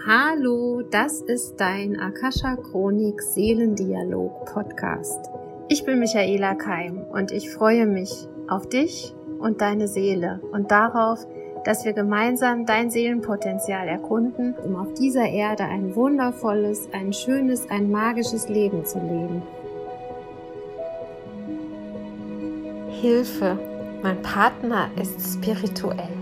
Hallo, das ist dein Akasha Chronik Seelendialog Podcast. Ich bin Michaela Keim und ich freue mich auf dich und deine Seele und darauf, dass wir gemeinsam dein Seelenpotenzial erkunden, um auf dieser Erde ein wundervolles, ein schönes, ein magisches Leben zu leben. Hilfe, mein Partner ist spirituell.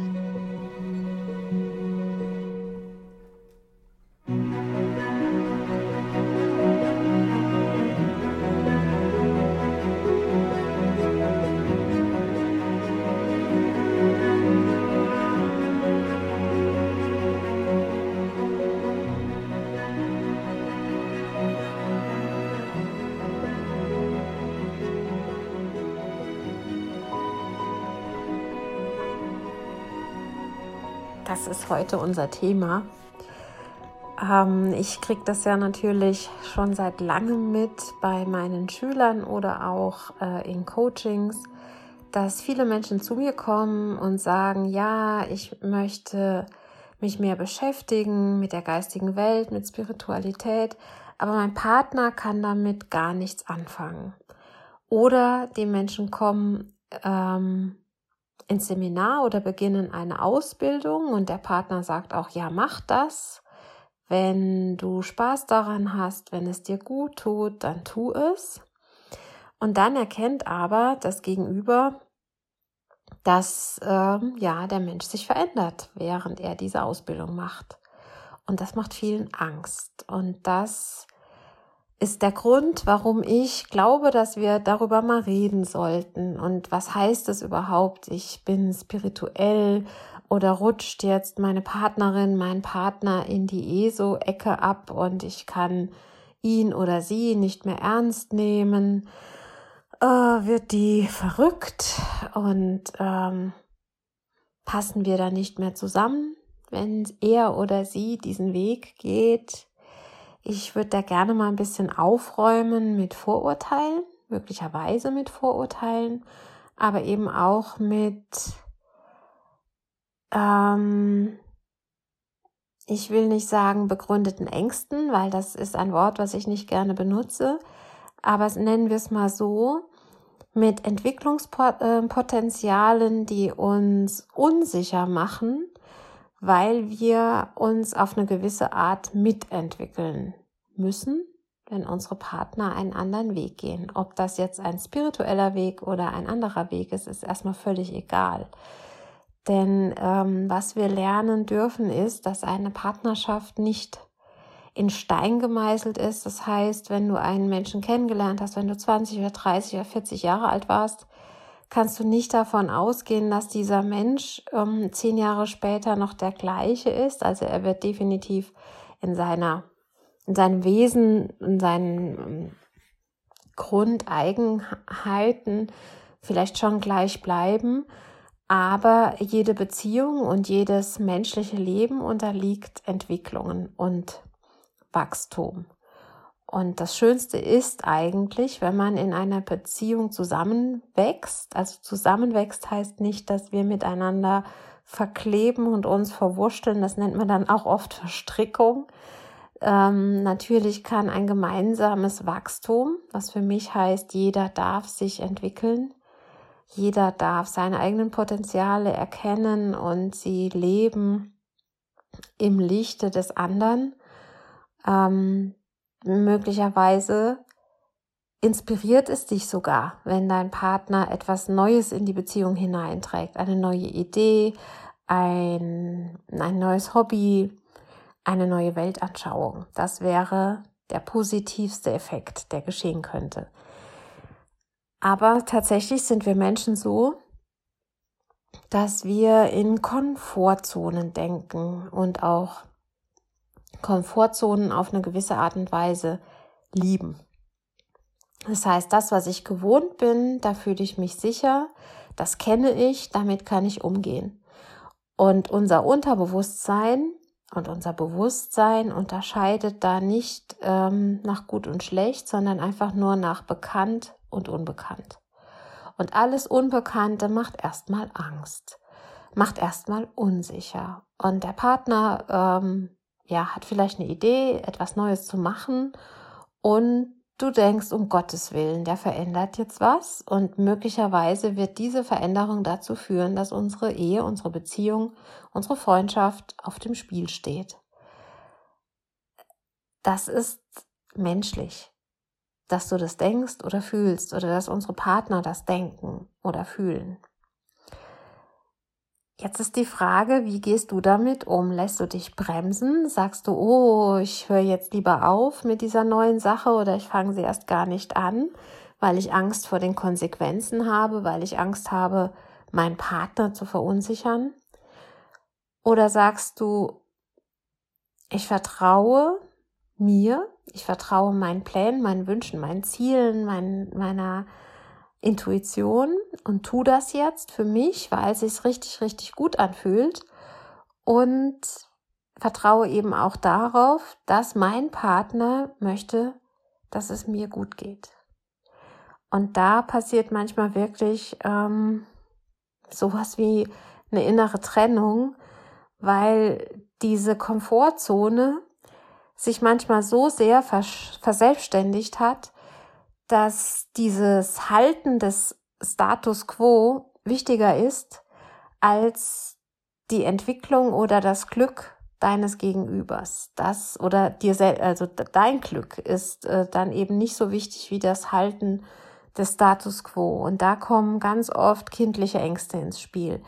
Das ist heute unser Thema. Ähm, ich kriege das ja natürlich schon seit langem mit bei meinen Schülern oder auch äh, in Coachings, dass viele Menschen zu mir kommen und sagen, ja, ich möchte mich mehr beschäftigen mit der geistigen Welt, mit Spiritualität, aber mein Partner kann damit gar nichts anfangen. Oder die Menschen kommen ähm, ins Seminar oder beginnen eine Ausbildung und der Partner sagt auch, ja, mach das. Wenn du Spaß daran hast, wenn es dir gut tut, dann tu es. Und dann erkennt aber das Gegenüber, dass ähm, ja der Mensch sich verändert, während er diese Ausbildung macht. Und das macht vielen Angst. Und das ist der Grund, warum ich glaube, dass wir darüber mal reden sollten. Und was heißt es überhaupt? Ich bin spirituell oder rutscht jetzt meine Partnerin, mein Partner in die ESO-Ecke ab und ich kann ihn oder sie nicht mehr ernst nehmen. Äh, wird die verrückt und ähm, passen wir da nicht mehr zusammen, wenn er oder sie diesen Weg geht? Ich würde da gerne mal ein bisschen aufräumen mit Vorurteilen, möglicherweise mit Vorurteilen, aber eben auch mit, ähm, ich will nicht sagen begründeten Ängsten, weil das ist ein Wort, was ich nicht gerne benutze, aber nennen wir es mal so, mit Entwicklungspotenzialen, die uns unsicher machen weil wir uns auf eine gewisse Art mitentwickeln müssen, wenn unsere Partner einen anderen Weg gehen. Ob das jetzt ein spiritueller Weg oder ein anderer Weg ist, ist erstmal völlig egal. Denn ähm, was wir lernen dürfen, ist, dass eine Partnerschaft nicht in Stein gemeißelt ist. Das heißt, wenn du einen Menschen kennengelernt hast, wenn du 20 oder 30 oder 40 Jahre alt warst, kannst du nicht davon ausgehen, dass dieser Mensch ähm, zehn Jahre später noch der gleiche ist. Also er wird definitiv in seiner, in seinem Wesen, in seinen ähm, Grundeigenheiten vielleicht schon gleich bleiben. Aber jede Beziehung und jedes menschliche Leben unterliegt Entwicklungen und Wachstum. Und das Schönste ist eigentlich, wenn man in einer Beziehung zusammenwächst. Also zusammenwächst heißt nicht, dass wir miteinander verkleben und uns verwurschteln. Das nennt man dann auch oft Verstrickung. Ähm, natürlich kann ein gemeinsames Wachstum, was für mich heißt, jeder darf sich entwickeln. Jeder darf seine eigenen Potenziale erkennen und sie leben im Lichte des anderen. Ähm, möglicherweise inspiriert es dich sogar, wenn dein Partner etwas Neues in die Beziehung hineinträgt, eine neue Idee, ein, ein neues Hobby, eine neue Weltanschauung. Das wäre der positivste Effekt, der geschehen könnte. Aber tatsächlich sind wir Menschen so, dass wir in Komfortzonen denken und auch Komfortzonen auf eine gewisse Art und Weise lieben. Das heißt, das, was ich gewohnt bin, da fühle ich mich sicher, das kenne ich, damit kann ich umgehen. Und unser Unterbewusstsein und unser Bewusstsein unterscheidet da nicht ähm, nach gut und schlecht, sondern einfach nur nach bekannt und unbekannt. Und alles Unbekannte macht erstmal Angst, macht erstmal unsicher. Und der Partner ähm, ja, hat vielleicht eine Idee, etwas Neues zu machen und du denkst, um Gottes Willen, der verändert jetzt was und möglicherweise wird diese Veränderung dazu führen, dass unsere Ehe, unsere Beziehung, unsere Freundschaft auf dem Spiel steht. Das ist menschlich, dass du das denkst oder fühlst oder dass unsere Partner das denken oder fühlen. Jetzt ist die Frage, wie gehst du damit um? Lässt du dich bremsen? Sagst du, oh, ich höre jetzt lieber auf mit dieser neuen Sache oder ich fange sie erst gar nicht an, weil ich Angst vor den Konsequenzen habe, weil ich Angst habe, meinen Partner zu verunsichern? Oder sagst du, ich vertraue mir, ich vertraue meinen Plänen, meinen Wünschen, meinen Zielen, mein, meiner Intuition und tu das jetzt für mich, weil es sich richtig, richtig gut anfühlt und vertraue eben auch darauf, dass mein Partner möchte, dass es mir gut geht. Und da passiert manchmal wirklich ähm, sowas wie eine innere Trennung, weil diese Komfortzone sich manchmal so sehr verselbstständigt hat, dass dieses Halten des Status quo wichtiger ist als die Entwicklung oder das Glück deines Gegenübers. Das oder dir selbst, also dein Glück ist äh, dann eben nicht so wichtig wie das Halten des Status quo. Und da kommen ganz oft kindliche Ängste ins Spiel.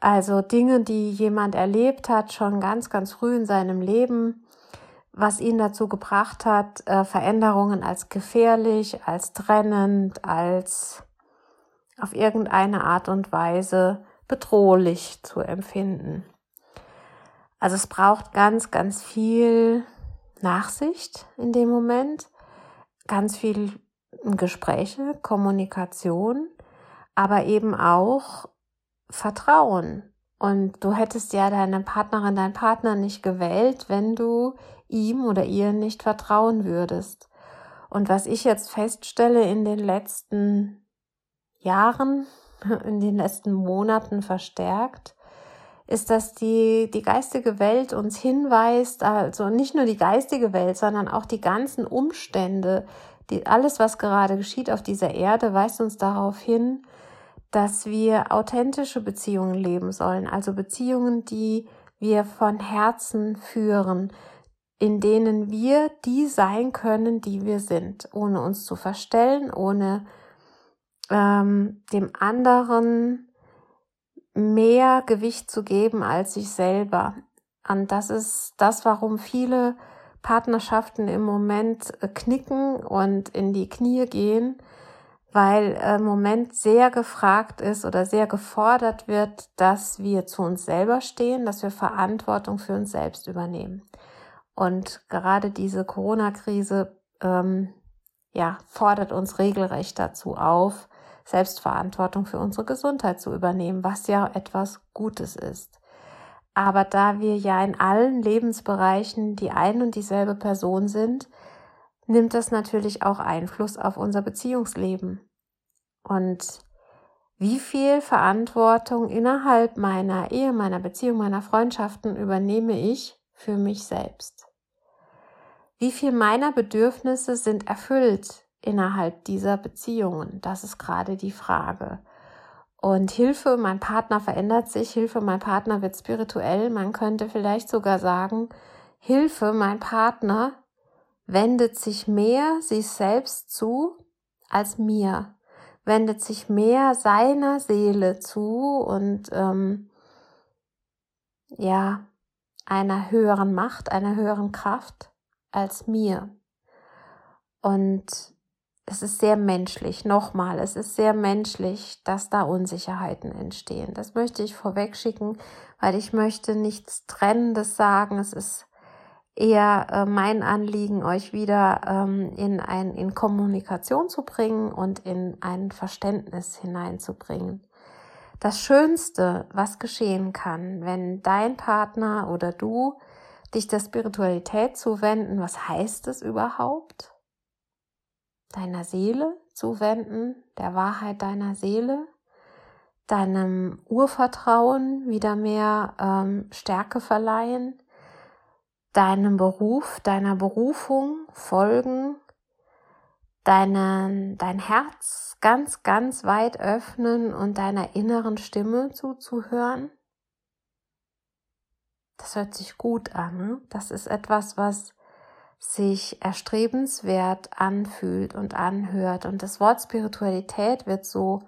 Also Dinge, die jemand erlebt hat, schon ganz, ganz früh in seinem Leben, was ihn dazu gebracht hat, äh, Veränderungen als gefährlich, als trennend, als auf irgendeine Art und Weise bedrohlich zu empfinden. Also es braucht ganz, ganz viel Nachsicht in dem Moment, ganz viel Gespräche, Kommunikation, aber eben auch Vertrauen. Und du hättest ja deine Partnerin, deinen Partner nicht gewählt, wenn du ihm oder ihr nicht vertrauen würdest. Und was ich jetzt feststelle in den letzten Jahren, in den letzten Monaten verstärkt, ist, dass die, die geistige Welt uns hinweist, also nicht nur die geistige Welt, sondern auch die ganzen Umstände, die, alles, was gerade geschieht auf dieser Erde, weist uns darauf hin, dass wir authentische Beziehungen leben sollen, also Beziehungen, die wir von Herzen führen, in denen wir die sein können, die wir sind, ohne uns zu verstellen, ohne ähm, dem anderen mehr Gewicht zu geben als sich selber. Und das ist das, warum viele Partnerschaften im Moment äh, knicken und in die Knie gehen, weil äh, im Moment sehr gefragt ist oder sehr gefordert wird, dass wir zu uns selber stehen, dass wir Verantwortung für uns selbst übernehmen. Und gerade diese Corona-Krise ähm, ja, fordert uns regelrecht dazu auf, Selbstverantwortung für unsere Gesundheit zu übernehmen, was ja etwas Gutes ist. Aber da wir ja in allen Lebensbereichen die ein und dieselbe Person sind, nimmt das natürlich auch Einfluss auf unser Beziehungsleben. Und wie viel Verantwortung innerhalb meiner Ehe, meiner Beziehung, meiner Freundschaften übernehme ich für mich selbst? Wie viel meiner Bedürfnisse sind erfüllt innerhalb dieser Beziehungen? Das ist gerade die Frage. Und Hilfe, mein Partner verändert sich, Hilfe, mein Partner wird spirituell. Man könnte vielleicht sogar sagen, Hilfe, mein Partner wendet sich mehr sich selbst zu als mir, wendet sich mehr seiner Seele zu und ähm, ja, einer höheren Macht, einer höheren Kraft als mir. Und es ist sehr menschlich, nochmal, es ist sehr menschlich, dass da Unsicherheiten entstehen. Das möchte ich vorweg schicken, weil ich möchte nichts Trennendes sagen. Es ist eher äh, mein Anliegen, euch wieder ähm, in, ein, in Kommunikation zu bringen und in ein Verständnis hineinzubringen. Das Schönste, was geschehen kann, wenn dein Partner oder du dich der Spiritualität zuwenden. Was heißt es überhaupt? Deiner Seele zuwenden, der Wahrheit deiner Seele, deinem Urvertrauen wieder mehr ähm, Stärke verleihen, deinem Beruf, deiner Berufung folgen, deinen, dein Herz ganz, ganz weit öffnen und deiner inneren Stimme zuzuhören. Das hört sich gut an. Das ist etwas, was sich erstrebenswert anfühlt und anhört. Und das Wort Spiritualität wird so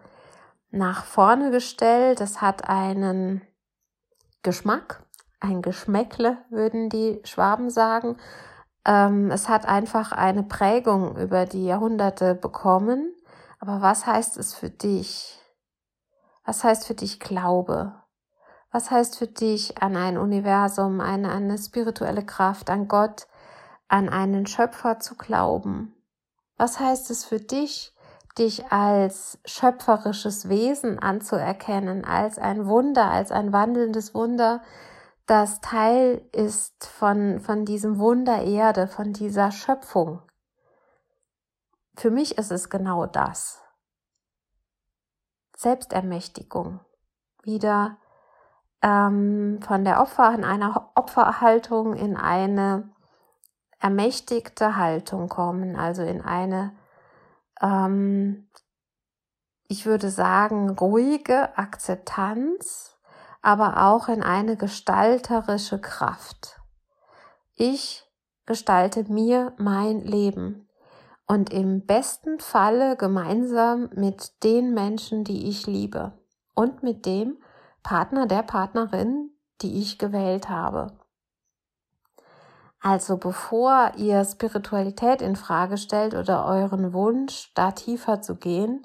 nach vorne gestellt. Es hat einen Geschmack, ein Geschmäckle, würden die Schwaben sagen. Ähm, es hat einfach eine Prägung über die Jahrhunderte bekommen. Aber was heißt es für dich? Was heißt für dich Glaube? Was heißt für dich an ein Universum, an eine spirituelle Kraft, an Gott, an einen Schöpfer zu glauben? Was heißt es für dich, dich als schöpferisches Wesen anzuerkennen, als ein Wunder, als ein wandelndes Wunder, das Teil ist von, von diesem Wunder Erde, von dieser Schöpfung. Für mich ist es genau das. Selbstermächtigung. Wieder ähm, von der Opfer in einer Opferhaltung in eine ermächtigte Haltung kommen, also in eine, ähm, ich würde sagen, ruhige Akzeptanz, aber auch in eine gestalterische Kraft. Ich gestalte mir mein Leben und im besten Falle gemeinsam mit den Menschen, die ich liebe und mit dem, Partner der Partnerin, die ich gewählt habe. Also bevor ihr Spiritualität in Frage stellt oder euren Wunsch, da tiefer zu gehen,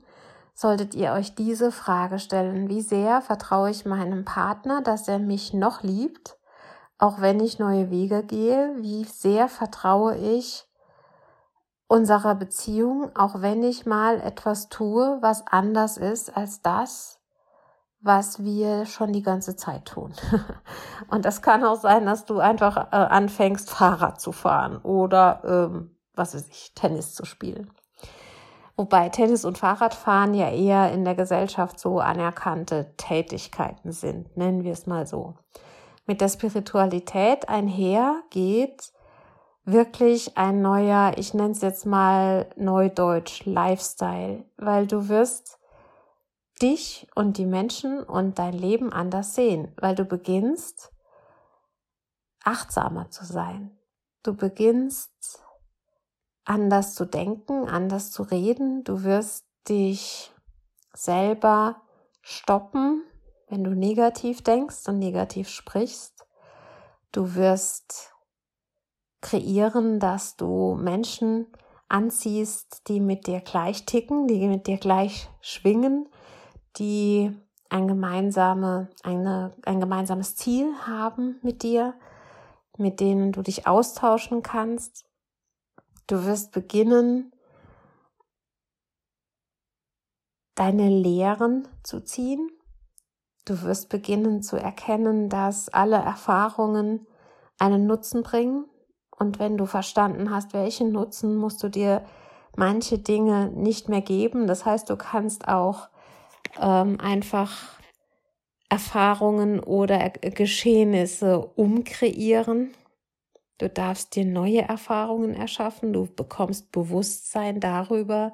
solltet ihr euch diese Frage stellen. Wie sehr vertraue ich meinem Partner, dass er mich noch liebt, auch wenn ich neue Wege gehe? Wie sehr vertraue ich unserer Beziehung, auch wenn ich mal etwas tue, was anders ist als das, was wir schon die ganze Zeit tun. und das kann auch sein, dass du einfach äh, anfängst, Fahrrad zu fahren oder, ähm, was weiß ich, Tennis zu spielen. Wobei Tennis und Fahrradfahren ja eher in der Gesellschaft so anerkannte Tätigkeiten sind, nennen wir es mal so. Mit der Spiritualität einher geht wirklich ein neuer, ich nenne es jetzt mal Neudeutsch, Lifestyle, weil du wirst dich und die Menschen und dein Leben anders sehen, weil du beginnst achtsamer zu sein. Du beginnst anders zu denken, anders zu reden. Du wirst dich selber stoppen, wenn du negativ denkst und negativ sprichst. Du wirst kreieren, dass du Menschen anziehst, die mit dir gleich ticken, die mit dir gleich schwingen, die ein, gemeinsame, eine, ein gemeinsames Ziel haben mit dir, mit denen du dich austauschen kannst. Du wirst beginnen, deine Lehren zu ziehen. Du wirst beginnen zu erkennen, dass alle Erfahrungen einen Nutzen bringen. Und wenn du verstanden hast, welchen Nutzen, musst du dir manche Dinge nicht mehr geben. Das heißt, du kannst auch ähm, einfach Erfahrungen oder Geschehnisse umkreieren. Du darfst dir neue Erfahrungen erschaffen. Du bekommst Bewusstsein darüber,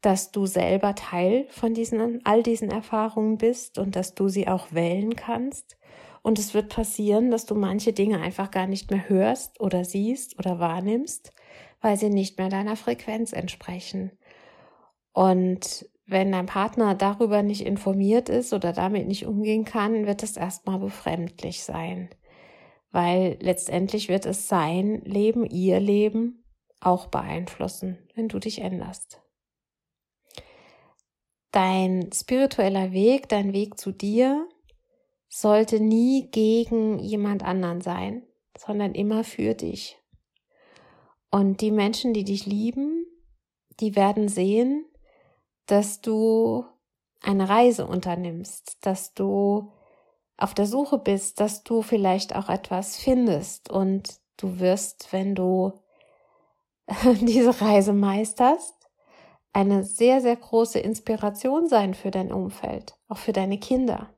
dass du selber Teil von diesen, all diesen Erfahrungen bist und dass du sie auch wählen kannst. Und es wird passieren, dass du manche Dinge einfach gar nicht mehr hörst oder siehst oder wahrnimmst, weil sie nicht mehr deiner Frequenz entsprechen. Und wenn dein Partner darüber nicht informiert ist oder damit nicht umgehen kann, wird es erstmal befremdlich sein. Weil letztendlich wird es sein Leben, ihr Leben auch beeinflussen, wenn du dich änderst. Dein spiritueller Weg, dein Weg zu dir, sollte nie gegen jemand anderen sein, sondern immer für dich. Und die Menschen, die dich lieben, die werden sehen, dass du eine Reise unternimmst, dass du auf der Suche bist, dass du vielleicht auch etwas findest und du wirst, wenn du diese Reise meisterst, eine sehr, sehr große Inspiration sein für dein Umfeld, auch für deine Kinder.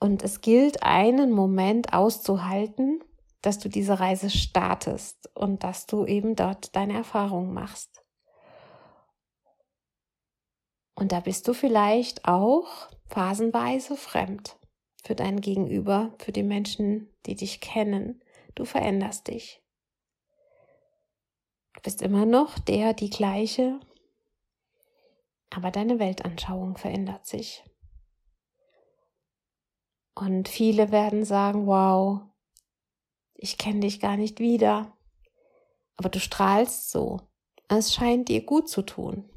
Und es gilt, einen Moment auszuhalten, dass du diese Reise startest und dass du eben dort deine Erfahrungen machst. Und da bist du vielleicht auch phasenweise fremd für dein Gegenüber, für die Menschen, die dich kennen. Du veränderst dich. Du bist immer noch der, die gleiche, aber deine Weltanschauung verändert sich. Und viele werden sagen, wow, ich kenne dich gar nicht wieder. Aber du strahlst so. Es scheint dir gut zu tun.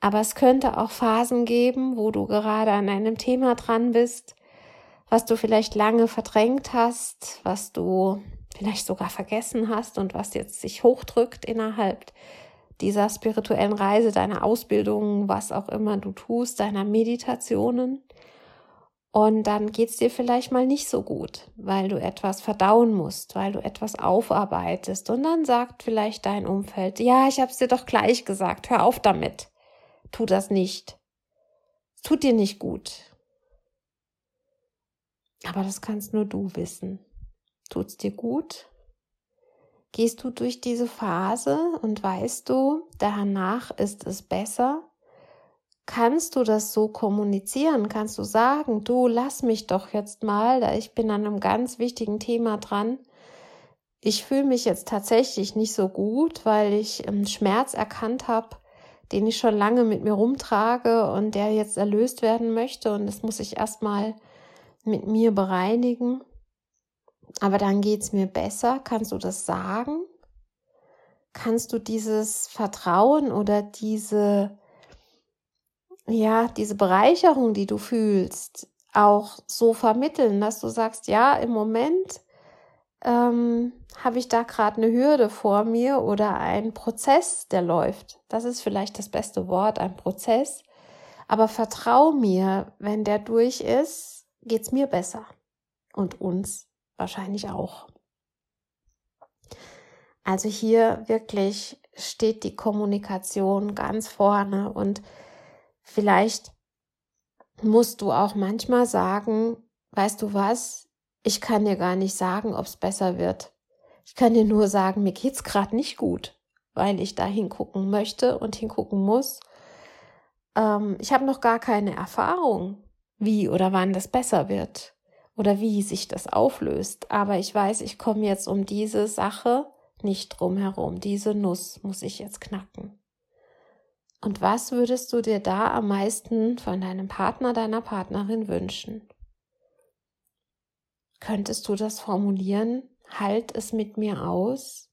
Aber es könnte auch Phasen geben, wo du gerade an einem Thema dran bist, was du vielleicht lange verdrängt hast, was du vielleicht sogar vergessen hast und was jetzt sich hochdrückt innerhalb dieser spirituellen Reise, deiner Ausbildung, was auch immer du tust, deiner Meditationen. Und dann geht's dir vielleicht mal nicht so gut, weil du etwas verdauen musst, weil du etwas aufarbeitest. Und dann sagt vielleicht dein Umfeld, ja, ich hab's dir doch gleich gesagt, hör auf damit. Tu das nicht. Es tut dir nicht gut. Aber das kannst nur du wissen. Tut's dir gut? Gehst du durch diese Phase und weißt du, danach ist es besser? Kannst du das so kommunizieren? Kannst du sagen, du lass mich doch jetzt mal, da ich bin an einem ganz wichtigen Thema dran. Ich fühle mich jetzt tatsächlich nicht so gut, weil ich einen Schmerz erkannt habe, den ich schon lange mit mir rumtrage und der jetzt erlöst werden möchte und das muss ich erstmal mit mir bereinigen. Aber dann geht's mir besser. Kannst du das sagen? Kannst du dieses Vertrauen oder diese ja, diese Bereicherung, die du fühlst, auch so vermitteln, dass du sagst, ja, im Moment ähm, habe ich da gerade eine Hürde vor mir oder ein Prozess, der läuft. Das ist vielleicht das beste Wort, ein Prozess. Aber vertrau mir, wenn der durch ist, geht's mir besser. Und uns wahrscheinlich auch. Also hier wirklich steht die Kommunikation ganz vorne und Vielleicht musst du auch manchmal sagen, weißt du was, ich kann dir gar nicht sagen, ob es besser wird. Ich kann dir nur sagen, mir geht's gerade nicht gut, weil ich da hingucken möchte und hingucken muss. Ähm, ich habe noch gar keine Erfahrung, wie oder wann das besser wird oder wie sich das auflöst. Aber ich weiß, ich komme jetzt um diese Sache nicht drum herum. Diese Nuss muss ich jetzt knacken. Und was würdest du dir da am meisten von deinem Partner, deiner Partnerin wünschen? Könntest du das formulieren? Halt es mit mir aus,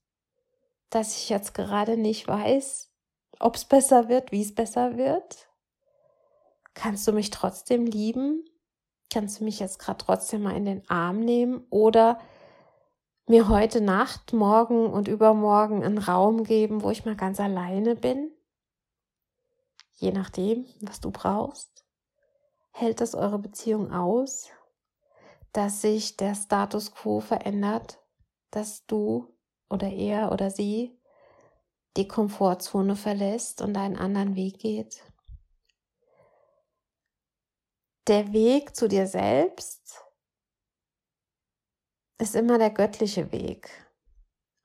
dass ich jetzt gerade nicht weiß, ob es besser wird, wie es besser wird? Kannst du mich trotzdem lieben? Kannst du mich jetzt gerade trotzdem mal in den Arm nehmen oder mir heute Nacht, morgen und übermorgen einen Raum geben, wo ich mal ganz alleine bin? je nachdem, was du brauchst? Hält es eure Beziehung aus, dass sich der Status quo verändert, dass du oder er oder sie die Komfortzone verlässt und einen anderen Weg geht? Der Weg zu dir selbst ist immer der göttliche Weg.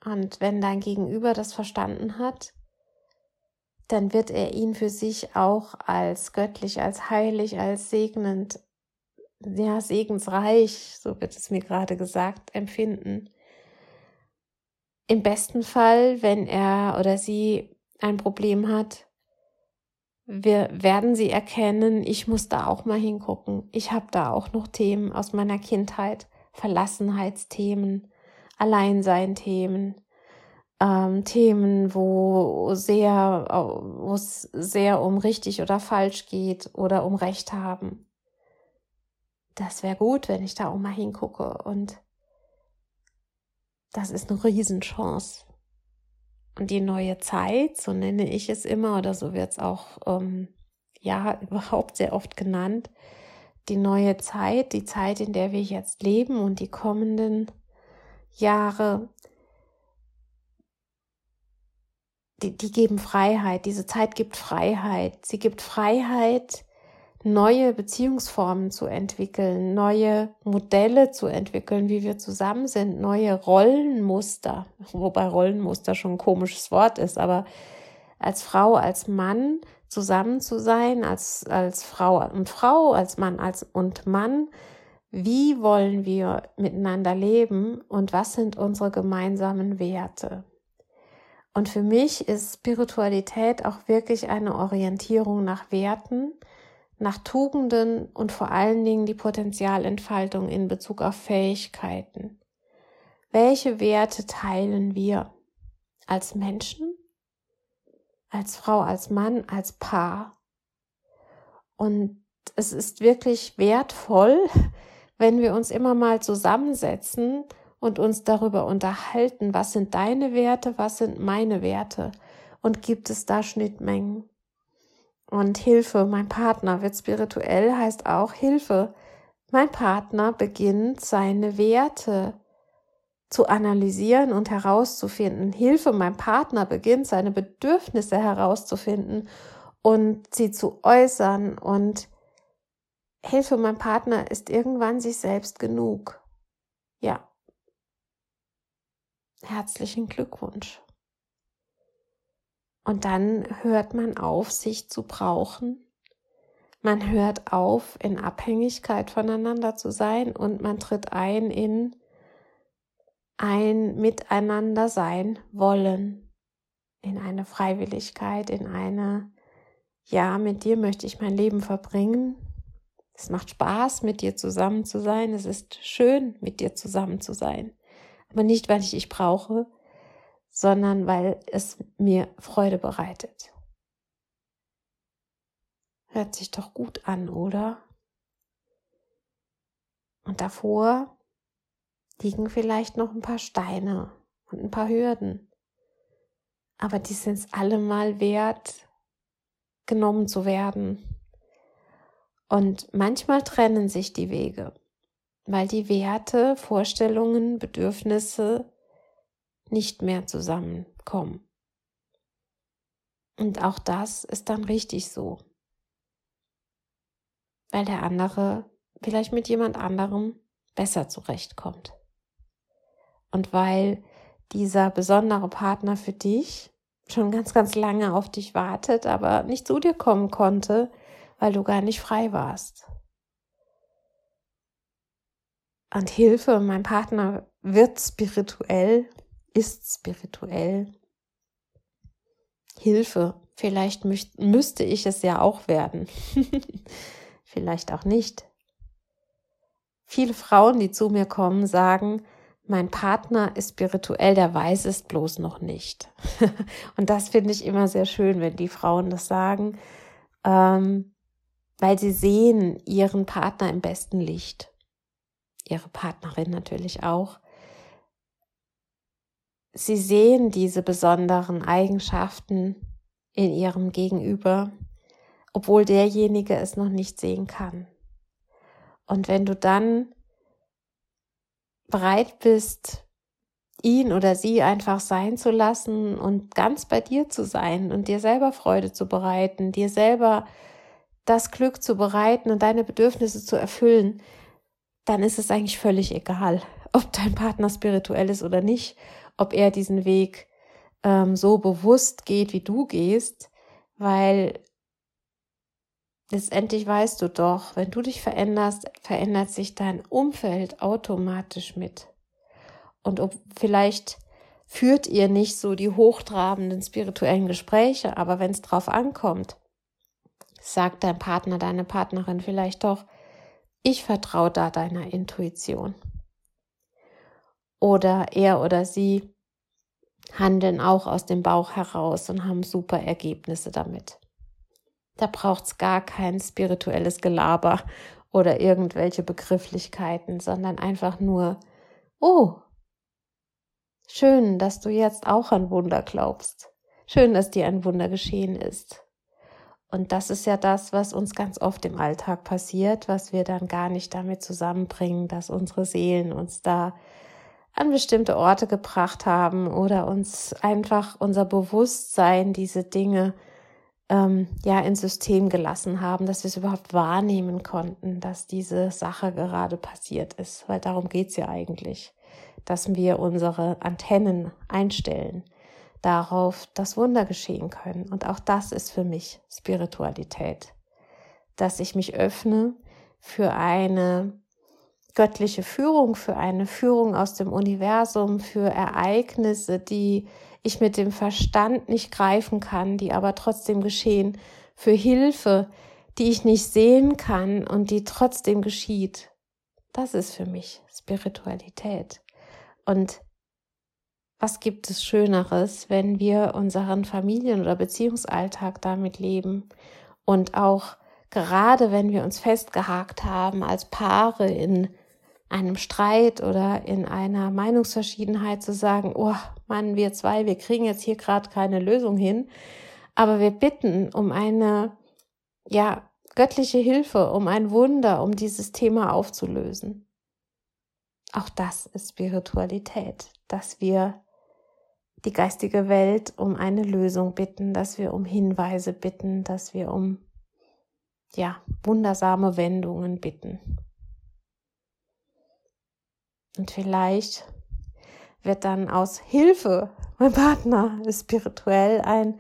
Und wenn dein Gegenüber das verstanden hat, dann wird er ihn für sich auch als göttlich, als heilig, als segnend, ja, segensreich, so wird es mir gerade gesagt, empfinden. Im besten Fall, wenn er oder sie ein Problem hat, wir werden sie erkennen, ich muss da auch mal hingucken. Ich habe da auch noch Themen aus meiner Kindheit, Verlassenheitsthemen, Alleinsein-Themen, ähm, Themen, wo sehr, wo es sehr um richtig oder falsch geht oder um Recht haben. Das wäre gut, wenn ich da auch mal hingucke und das ist eine Riesenchance. Und die neue Zeit, so nenne ich es immer, oder so wird es auch ähm, ja überhaupt sehr oft genannt, die neue Zeit, die Zeit, in der wir jetzt leben und die kommenden Jahre, die, die geben Freiheit. Diese Zeit gibt Freiheit. Sie gibt Freiheit, neue Beziehungsformen zu entwickeln, neue Modelle zu entwickeln, wie wir zusammen sind, neue Rollenmuster, wobei Rollenmuster schon ein komisches Wort ist, aber als Frau, als Mann zusammen zu sein, als, als Frau und Frau, als Mann als und Mann, wie wollen wir miteinander leben und was sind unsere gemeinsamen Werte? Und für mich ist Spiritualität auch wirklich eine Orientierung nach Werten, nach Tugenden und vor allen Dingen die Potenzialentfaltung in Bezug auf Fähigkeiten. Welche Werte teilen wir als Menschen, als Frau, als Mann, als Paar? Und es ist wirklich wertvoll, wenn wir uns immer mal zusammensetzen und uns darüber unterhalten, was sind deine Werte, was sind meine Werte und gibt es da Schnittmengen. Und Hilfe, mein Partner wird spirituell, heißt auch Hilfe. Mein Partner beginnt seine Werte zu analysieren und herauszufinden. Hilfe, mein Partner beginnt seine Bedürfnisse herauszufinden und sie zu äußern. Und Hilfe, mein Partner ist irgendwann sich selbst genug. Ja. Herzlichen Glückwunsch. Und dann hört man auf, sich zu brauchen. Man hört auf, in Abhängigkeit voneinander zu sein und man tritt ein in ein Miteinander sein wollen, in eine Freiwilligkeit, in eine, ja, mit dir möchte ich mein Leben verbringen. Es macht Spaß, mit dir zusammen zu sein. Es ist schön, mit dir zusammen zu sein. Aber nicht, weil ich dich brauche, sondern weil es mir Freude bereitet. Hört sich doch gut an, oder? Und davor liegen vielleicht noch ein paar Steine und ein paar Hürden. Aber die sind es allemal wert, genommen zu werden. Und manchmal trennen sich die Wege, weil die Werte, Vorstellungen, Bedürfnisse nicht mehr zusammenkommen. Und auch das ist dann richtig so. Weil der andere vielleicht mit jemand anderem besser zurechtkommt. Und weil dieser besondere Partner für dich schon ganz, ganz lange auf dich wartet, aber nicht zu dir kommen konnte, weil du gar nicht frei warst. Und Hilfe, mein Partner wird spirituell, ist spirituell. Hilfe, vielleicht müsste ich es ja auch werden. vielleicht auch nicht. Viele Frauen, die zu mir kommen, sagen, mein Partner ist spirituell, der weiß es bloß noch nicht. Und das finde ich immer sehr schön, wenn die Frauen das sagen, ähm, weil sie sehen ihren Partner im besten Licht. Ihre Partnerin natürlich auch sie sehen diese besonderen Eigenschaften in ihrem Gegenüber, obwohl derjenige es noch nicht sehen kann. Und wenn du dann bereit bist, ihn oder sie einfach sein zu lassen und ganz bei dir zu sein und dir selber Freude zu bereiten, dir selber das Glück zu bereiten und deine Bedürfnisse zu erfüllen, dann ist es eigentlich völlig egal, ob dein Partner spirituell ist oder nicht ob er diesen Weg ähm, so bewusst geht, wie du gehst, weil letztendlich weißt du doch, wenn du dich veränderst, verändert sich dein Umfeld automatisch mit. Und ob vielleicht führt ihr nicht so die hochtrabenden spirituellen Gespräche, aber wenn es drauf ankommt, sagt dein Partner, deine Partnerin vielleicht doch, ich vertraue da deiner Intuition oder er oder sie handeln auch aus dem Bauch heraus und haben super Ergebnisse damit. Da braucht es gar kein spirituelles Gelaber oder irgendwelche Begrifflichkeiten, sondern einfach nur, oh, schön, dass du jetzt auch an Wunder glaubst. Schön, dass dir ein Wunder geschehen ist. Und das ist ja das, was uns ganz oft im Alltag passiert, was wir dann gar nicht damit zusammenbringen, dass unsere Seelen uns da an bestimmte Orte gebracht haben oder uns einfach unser Bewusstsein diese Dinge ähm, ja ins System gelassen haben, dass wir es überhaupt wahrnehmen konnten, dass diese Sache gerade passiert ist. Weil darum geht es ja eigentlich, dass wir unsere Antennen einstellen darauf, dass Wunder geschehen können. Und auch das ist für mich Spiritualität, dass ich mich öffne für eine göttliche Führung, für eine Führung aus dem Universum, für Ereignisse, die ich mit dem Verstand nicht greifen kann, die aber trotzdem geschehen, für Hilfe, die ich nicht sehen kann und die trotzdem geschieht. Das ist für mich Spiritualität. Und was gibt es Schöneres, wenn wir unseren Familien- oder Beziehungsalltag damit leben und auch gerade wenn wir uns festgehakt haben als Paare in einem Streit oder in einer Meinungsverschiedenheit zu sagen, oh Mann, wir zwei, wir kriegen jetzt hier gerade keine Lösung hin, aber wir bitten um eine, ja, göttliche Hilfe, um ein Wunder, um dieses Thema aufzulösen. Auch das ist Spiritualität, dass wir die geistige Welt um eine Lösung bitten, dass wir um Hinweise bitten, dass wir um ja, wundersame Wendungen bitten. Und vielleicht wird dann aus Hilfe, mein Partner spirituell ein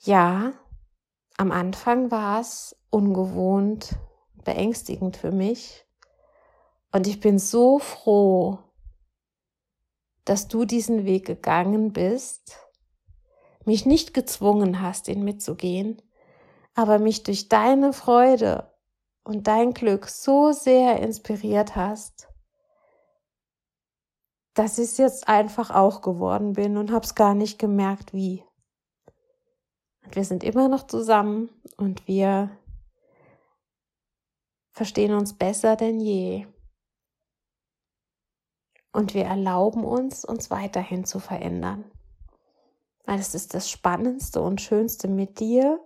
Ja. Am Anfang war es ungewohnt, beängstigend für mich. Und ich bin so froh, dass du diesen Weg gegangen bist, mich nicht gezwungen hast, ihn mitzugehen, aber mich durch deine Freude und dein Glück so sehr inspiriert hast, dass ich es jetzt einfach auch geworden bin und habe es gar nicht gemerkt, wie. Und wir sind immer noch zusammen und wir verstehen uns besser denn je. Und wir erlauben uns, uns weiterhin zu verändern. Weil es ist das Spannendste und Schönste mit dir,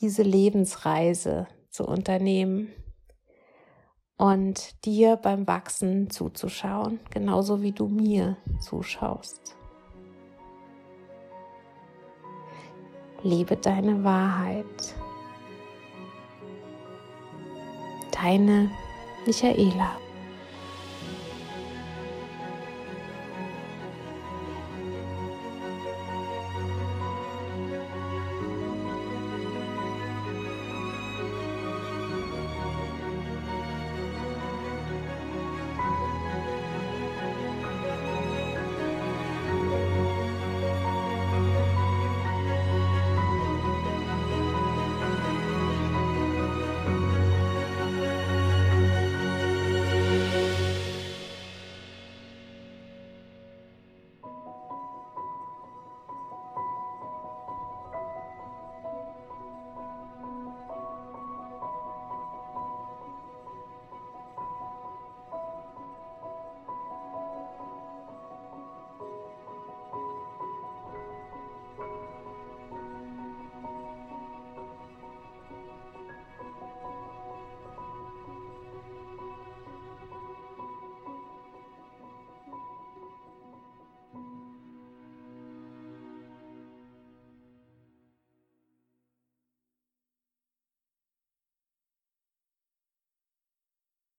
diese Lebensreise zu unternehmen und dir beim Wachsen zuzuschauen, genauso wie du mir zuschaust. Lebe deine Wahrheit. Deine Michaela.